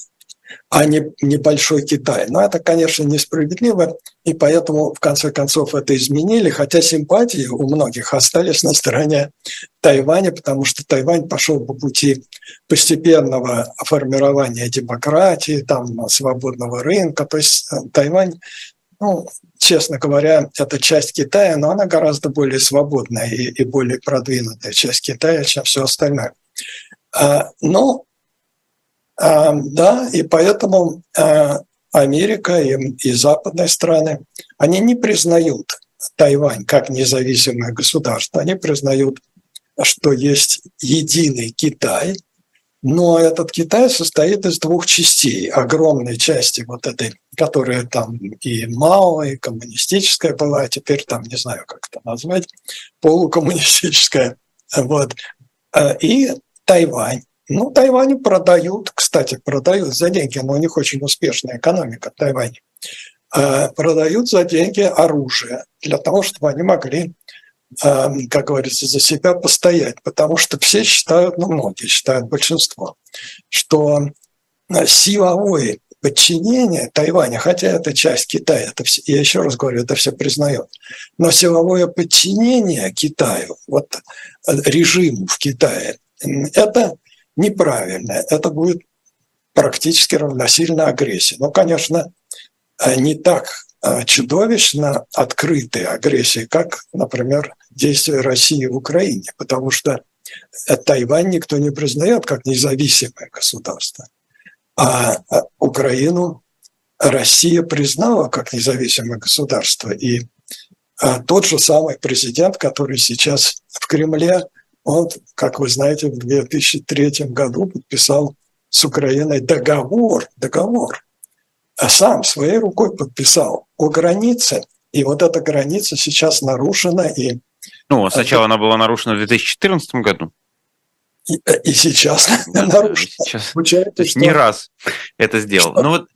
а не небольшой Китай. Но это, конечно, несправедливо, и поэтому, в конце концов, это изменили, хотя симпатии у многих остались на стороне Тайваня, потому что Тайвань пошел по пути постепенного формирования демократии, там, свободного рынка. То есть Тайвань ну, честно говоря, это часть Китая, но она гораздо более свободная и, и более продвинутая часть Китая, чем все остальное. А, а, да, и поэтому а, Америка и, и западные страны, они не признают Тайвань как независимое государство, они признают, что есть единый Китай – но этот Китай состоит из двух частей. Огромной части вот этой, которая там и Мао, и коммунистическая была, а теперь там, не знаю, как это назвать, полукоммунистическая. Вот. А, и Тайвань. Ну, Тайвань продают, кстати, продают за деньги, но у них очень успешная экономика в Тайване. А, продают за деньги оружие для того, чтобы они могли Эм, как говорится, за себя постоять, потому что все считают, ну, многие считают, большинство, что э, силовое подчинение Тайваня, хотя это часть Китая, это все, я еще раз говорю, это все признает, но силовое подчинение Китаю, вот э, режиму в Китае, это неправильно, это будет практически равносильно агрессии. Ну, конечно, э, не так чудовищно открытой агрессии, как, например, действия России в Украине, потому что Тайвань никто не признает как независимое государство, а Украину Россия признала как независимое государство. И тот же самый президент, который сейчас в Кремле, он, как вы знаете, в 2003 году подписал с Украиной договор, договор, а сам своей рукой подписал о границе. И вот эта граница сейчас нарушена, и ну, а сначала она была нарушена в 2014 году. И, и сейчас нарушена. Сейчас. Получается, что... Не раз это сделал. Что? Ну вот,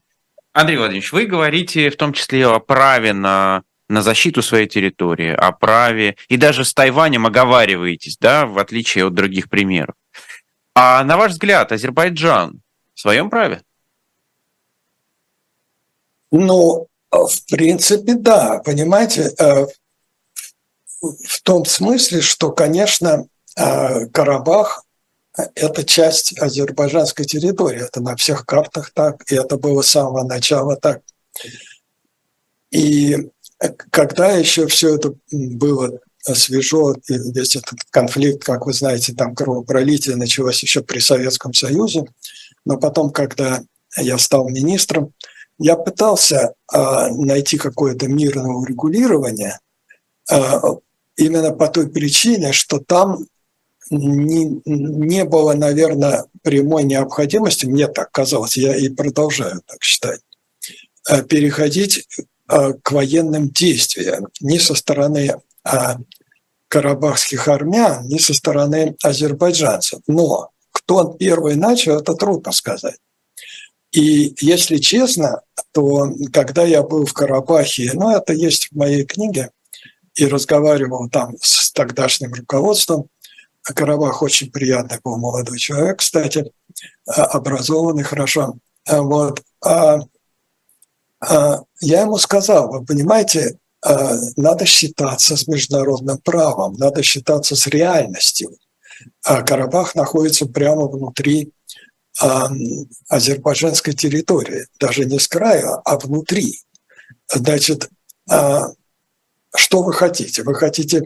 Андрей Владимирович, вы говорите в том числе о праве на, на защиту своей территории, о праве, и даже с Тайванем оговариваетесь, да, в отличие от других примеров. А на ваш взгляд, Азербайджан в своем праве? Ну, в принципе, да. Понимаете, э, в том смысле, что, конечно, а, Карабах – это часть азербайджанской территории. Это на всех картах так, и это было с самого начала так. И когда еще все это было свежо, весь этот конфликт, как вы знаете, там кровопролитие началось еще при Советском Союзе, но потом, когда я стал министром, я пытался э, найти какое-то мирное урегулирование, э, именно по той причине, что там не, не было, наверное, прямой необходимости, мне так казалось, я и продолжаю так считать, э, переходить к военным действиям ни со стороны э, карабахских армян, ни со стороны азербайджанцев. Но кто первый начал, это трудно сказать. И если честно, то когда я был в Карабахе, ну это есть в моей книге – и разговаривал там с тогдашним руководством. Карабах очень приятный был молодой человек, кстати, а, образованный хорошо. А, вот. А, я ему сказал, вы понимаете, надо считаться с международным правом, надо считаться с реальностью. Карабах находится прямо внутри азербайджанской территории, даже не с края, а внутри. Значит, что вы хотите? Вы хотите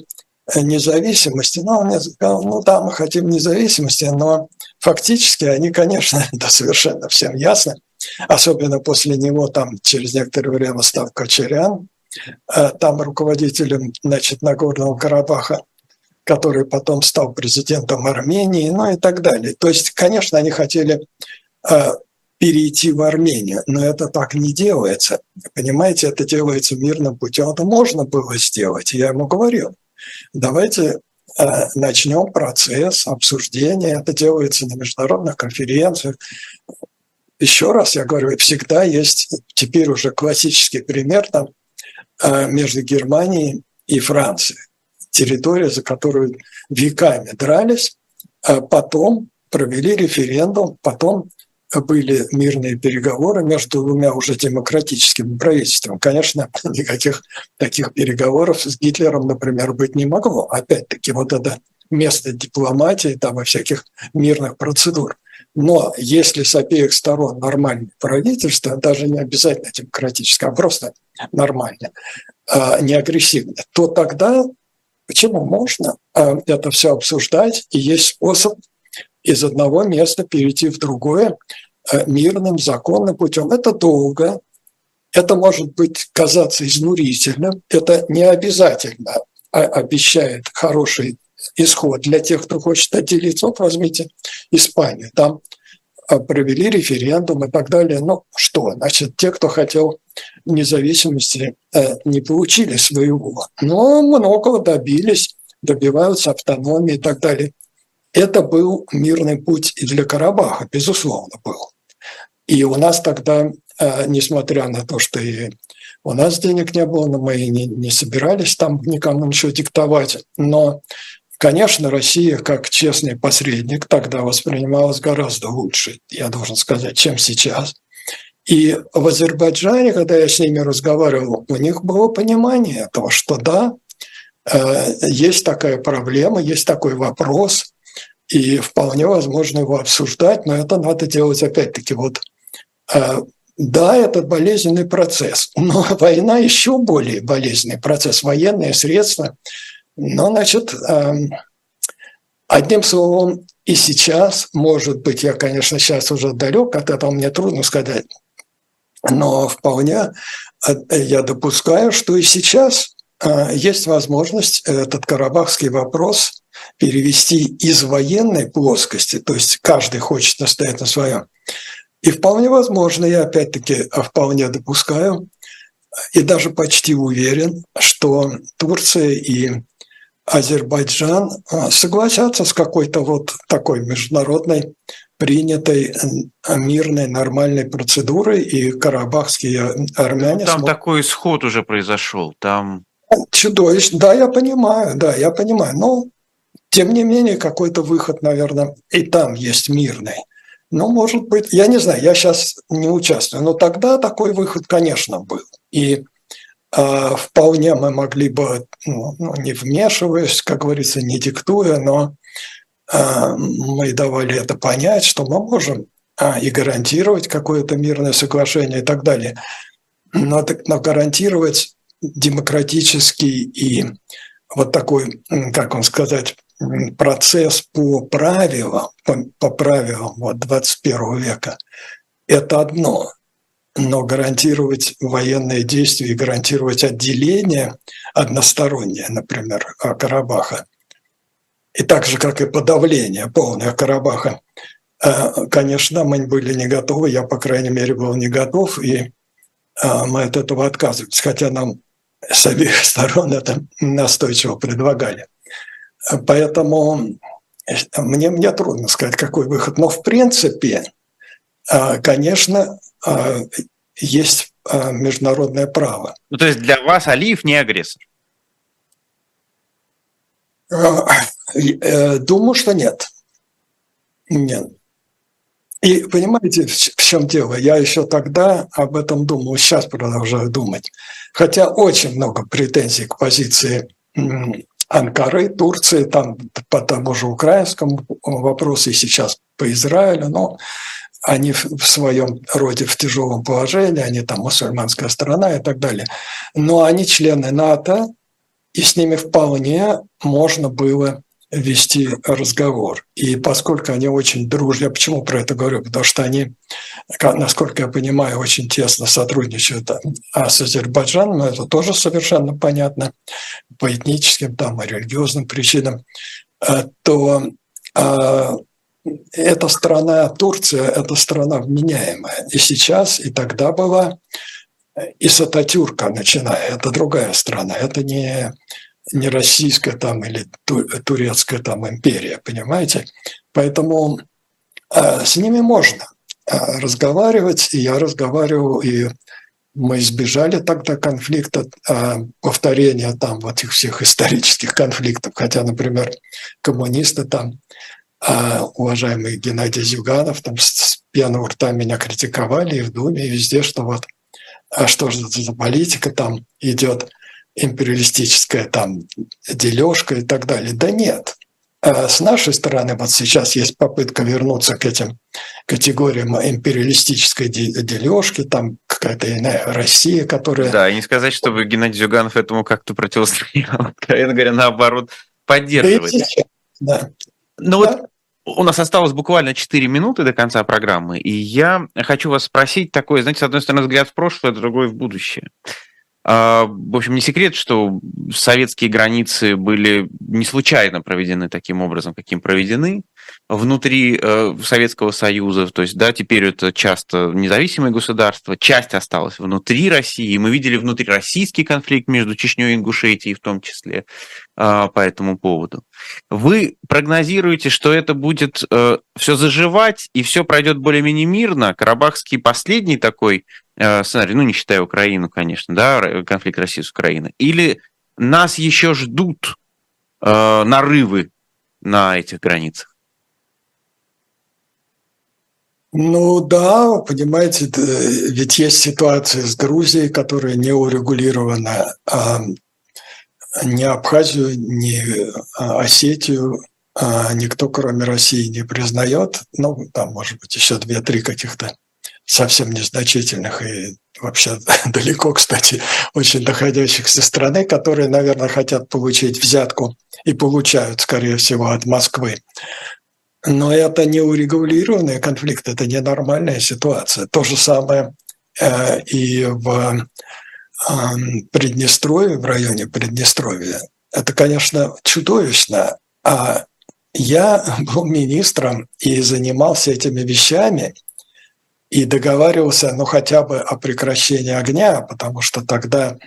э, независимости? Ну, он сказал, ну да, мы хотим независимости, но фактически они, конечно, это совершенно всем ясно, особенно после него там через некоторое время стал Кочерян, э, там руководителем значит, Нагорного Карабаха, который потом стал президентом Армении, ну и так далее. То есть, конечно, они хотели э, перейти в Армению. Но это так не делается. Понимаете, это делается мирным путем. Это можно было сделать. Я ему говорил, давайте э, начнем процесс обсуждения. Это делается на международных конференциях. Еще раз я говорю, всегда есть теперь уже классический пример там, э, между Германией и Францией. Территория, за которую веками дрались, а потом провели референдум, потом были мирные переговоры между двумя уже демократическими правительствами. Конечно, никаких таких переговоров с Гитлером, например, быть не могло. Опять-таки, вот это место дипломатии там и всяких мирных процедур. Но если с обеих сторон нормальное правительство, даже не обязательно демократическое, а просто нормальное, а, не агрессивное, то тогда почему можно а, это все обсуждать, и есть способ из одного места перейти в другое а, мирным, законным путем. Это долго, это может быть казаться изнурительным, это не обязательно обещает хороший исход для тех, кто хочет отделиться. Вот возьмите Испанию. Там а, провели референдум и так далее. Ну что, значит, те, кто хотел независимости, э, не получили своего. Но многого добились, добиваются автономии и так далее. Это был мирный путь и для Карабаха, безусловно, был. И у нас тогда, э, несмотря на то, что и у нас денег не было, но мы не, не собирались там никому ничего диктовать, но Конечно, Россия как честный посредник тогда воспринималась гораздо лучше, я должен сказать, чем сейчас. И в Азербайджане, когда я с ними разговаривал, у них было понимание того, что да, э, есть такая проблема, есть такой вопрос, и вполне возможно его обсуждать, но это надо делать опять-таки вот э, да, это болезненный процесс, но война еще более болезненный процесс. Военные средства ну, значит, эм, одним словом, и сейчас, может быть, я, конечно, сейчас уже далек от этого, мне трудно сказать, но вполне э, я допускаю, что и сейчас э, есть возможность этот карабахский вопрос перевести из военной плоскости, то есть каждый хочет настоять на своем, и вполне возможно, я опять-таки вполне допускаю, и даже почти уверен, что Турция и Азербайджан а, согласятся с какой-то вот такой международной принятой мирной нормальной процедурой, и карабахские армяне... Там смог... такой исход уже произошел, там... Чудовищно, да, я понимаю, да, я понимаю, но тем не менее какой-то выход, наверное, и там есть мирный. Ну, может быть, я не знаю, я сейчас не участвую, но тогда такой выход, конечно, был. И а, вполне мы могли бы, ну, ну, не вмешиваясь, как говорится, не диктуя, но а, мы давали это понять, что мы можем а, и гарантировать какое-то мирное соглашение и так далее. Но, но гарантировать демократический и вот такой, как вам сказать, процесс по правилам, по, по правилам вот 21 века, это одно но гарантировать военные действия и гарантировать отделение одностороннее, например, Карабаха, и так же, как и подавление полное Карабаха, э, конечно, мы были не готовы, я, по крайней мере, был не готов, и э, мы от этого отказывались, хотя нам с обеих сторон это настойчиво предлагали. Поэтому э, мне, мне трудно сказать, какой выход. Но в принципе, конечно, а, есть международное право. Ну, то есть для вас Алиев не агрессор? Э, думаю, что нет. Нет. И понимаете, в чем дело? Я еще тогда об этом думал, сейчас продолжаю думать. Хотя очень много претензий к позиции Анкары, Турции, там по тому же украинскому вопросу и сейчас по Израилю, но они в своем роде в тяжелом положении, они там мусульманская страна и так далее. Но они члены НАТО, и с ними вполне можно было вести разговор. И поскольку они очень дружны, я почему про это говорю? Потому что они, насколько я понимаю, очень тесно сотрудничают а с Азербайджаном, это тоже совершенно понятно, по этническим там, и религиозным причинам, э, то э, эта страна, Турция, это страна вменяемая. И сейчас, и тогда была, и с Ататюрка начиная, это другая страна, это не, не российская там или турецкая там империя, понимаете? Поэтому э, с ними можно э, разговаривать, и я разговаривал, и мы избежали тогда конфликта, э, повторения там вот этих всех исторических конфликтов, хотя, например, коммунисты там уважаемый Геннадий Зюганов там с пеной у рта меня критиковали и в Думе, и везде, что вот, а что же это за политика, там идет империалистическая там дележка и так далее. Да нет. А с нашей стороны вот сейчас есть попытка вернуться к этим категориям империалистической дележки, там какая-то иная Россия, которая... Да, и не сказать, чтобы Геннадий Зюганов этому как-то противостоял, откровенно говоря, наоборот, поддерживает. Да. Ну да. вот у нас осталось буквально 4 минуты до конца программы, и я хочу вас спросить такое, знаете, с одной стороны, взгляд в прошлое, а другой в будущее. А, в общем, не секрет, что советские границы были не случайно проведены таким образом, каким проведены внутри э, Советского Союза. То есть, да, теперь это часто независимые государства, часть осталась внутри России. Мы видели внутрироссийский конфликт между Чечней и Ингушетией в том числе э, по этому поводу. Вы прогнозируете, что это будет э, все заживать и все пройдет более-менее мирно? Карабахский последний такой Э, сценарий, ну, не считая Украину, конечно, да, конфликт России с Украиной, или нас еще ждут нарывы на этих границах? Ну да, понимаете, ведь есть ситуация с Грузией, которая не урегулирована. А ни Абхазию, ни а, Осетию а никто, кроме России, не признает. Ну, там, может быть, еще две-три каких-то совсем незначительных и вообще далеко, кстати, очень доходящих страны, которые, наверное, хотят получить взятку и получают, скорее всего, от Москвы. Но это не урегулированный конфликт, это ненормальная ситуация. То же самое э, и в э, Приднестровье, в районе Приднестровья. Это, конечно, чудовищно. А я был министром и занимался этими вещами – и договаривался, ну, хотя бы о прекращении огня, потому что тогда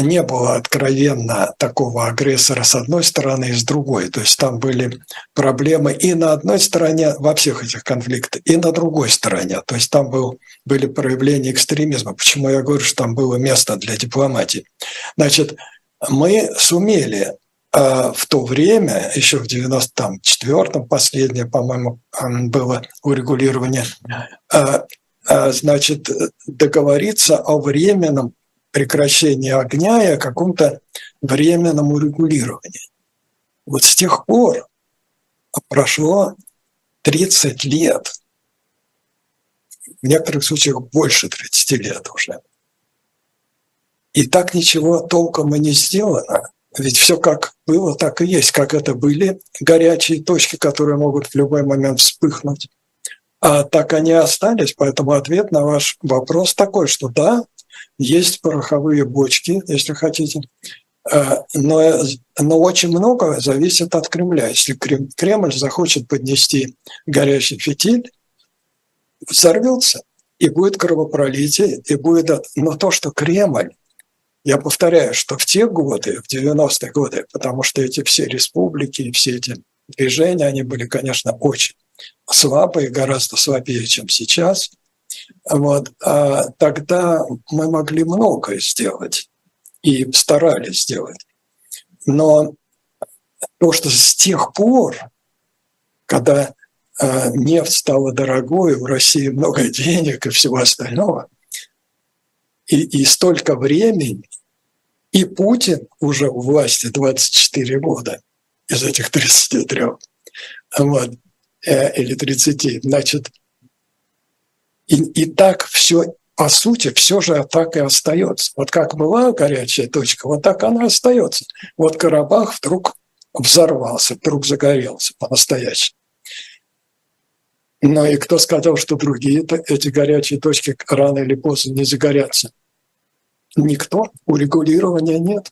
не было откровенно такого агрессора с одной стороны и с другой. То есть там были проблемы и на одной стороне во всех этих конфликтах, и на другой стороне. То есть там был, были проявления экстремизма. Почему я говорю, что там было место для дипломатии? Значит, мы сумели а в то время, еще в 94-м, последнее, по-моему, было урегулирование, а, а, значит, договориться о временном прекращении огня и о каком-то временном урегулировании. Вот с тех пор прошло 30 лет, в некоторых случаях больше 30 лет уже. И так ничего толком и не сделано. Ведь все как было, так и есть, как это были горячие точки, которые могут в любой момент вспыхнуть. А так они остались, поэтому ответ на ваш вопрос такой, что да, есть пороховые бочки, если хотите, э, но, но очень много зависит от Кремля. Если Кремль захочет поднести горячий фитиль, взорвется, и будет кровопролитие, и будет... Но то, что Кремль я повторяю, что в те годы, в 90-е годы, потому что эти все республики, все эти движения, они были, конечно, очень слабые, гораздо слабее, чем сейчас. Вот. А тогда мы могли многое сделать и старались сделать. Но то, что с тех пор, когда э, нефть стала дорогой, в России много денег и всего остального, и, и столько времени, и Путин уже у власти 24 года из этих 33, вот, э, или 30, значит, и, и так все, по сути, все же так и остается. Вот как была горячая точка, вот так она остается. Вот Карабах вдруг взорвался, вдруг загорелся по-настоящему. Ну и кто сказал, что другие эти горячие точки рано или поздно не загорятся? Никто. Урегулирования нет.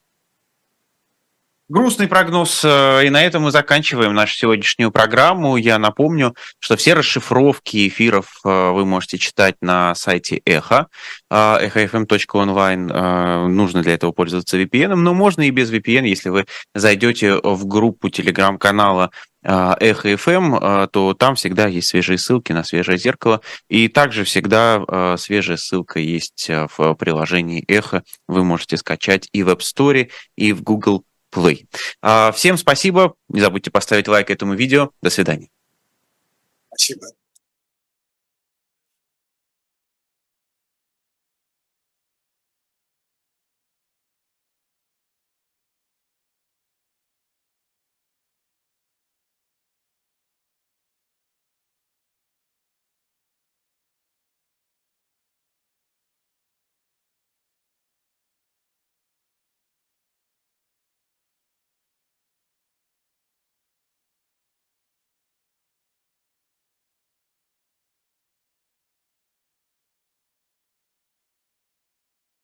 Грустный прогноз. Э, и на этом мы заканчиваем нашу сегодняшнюю программу. Я напомню, что все расшифровки эфиров э, вы можете читать на сайте Эхо, echofm.online. Нужно для этого пользоваться VPN, но можно и без VPN, если вы зайдете в группу телеграм-канала Эхо FM, то там всегда есть свежие ссылки на свежее зеркало. И также всегда свежая ссылка есть в приложении Эхо. Вы можете скачать и в App Store, и в Google Play. Всем спасибо. Не забудьте поставить лайк этому видео. До свидания. Спасибо.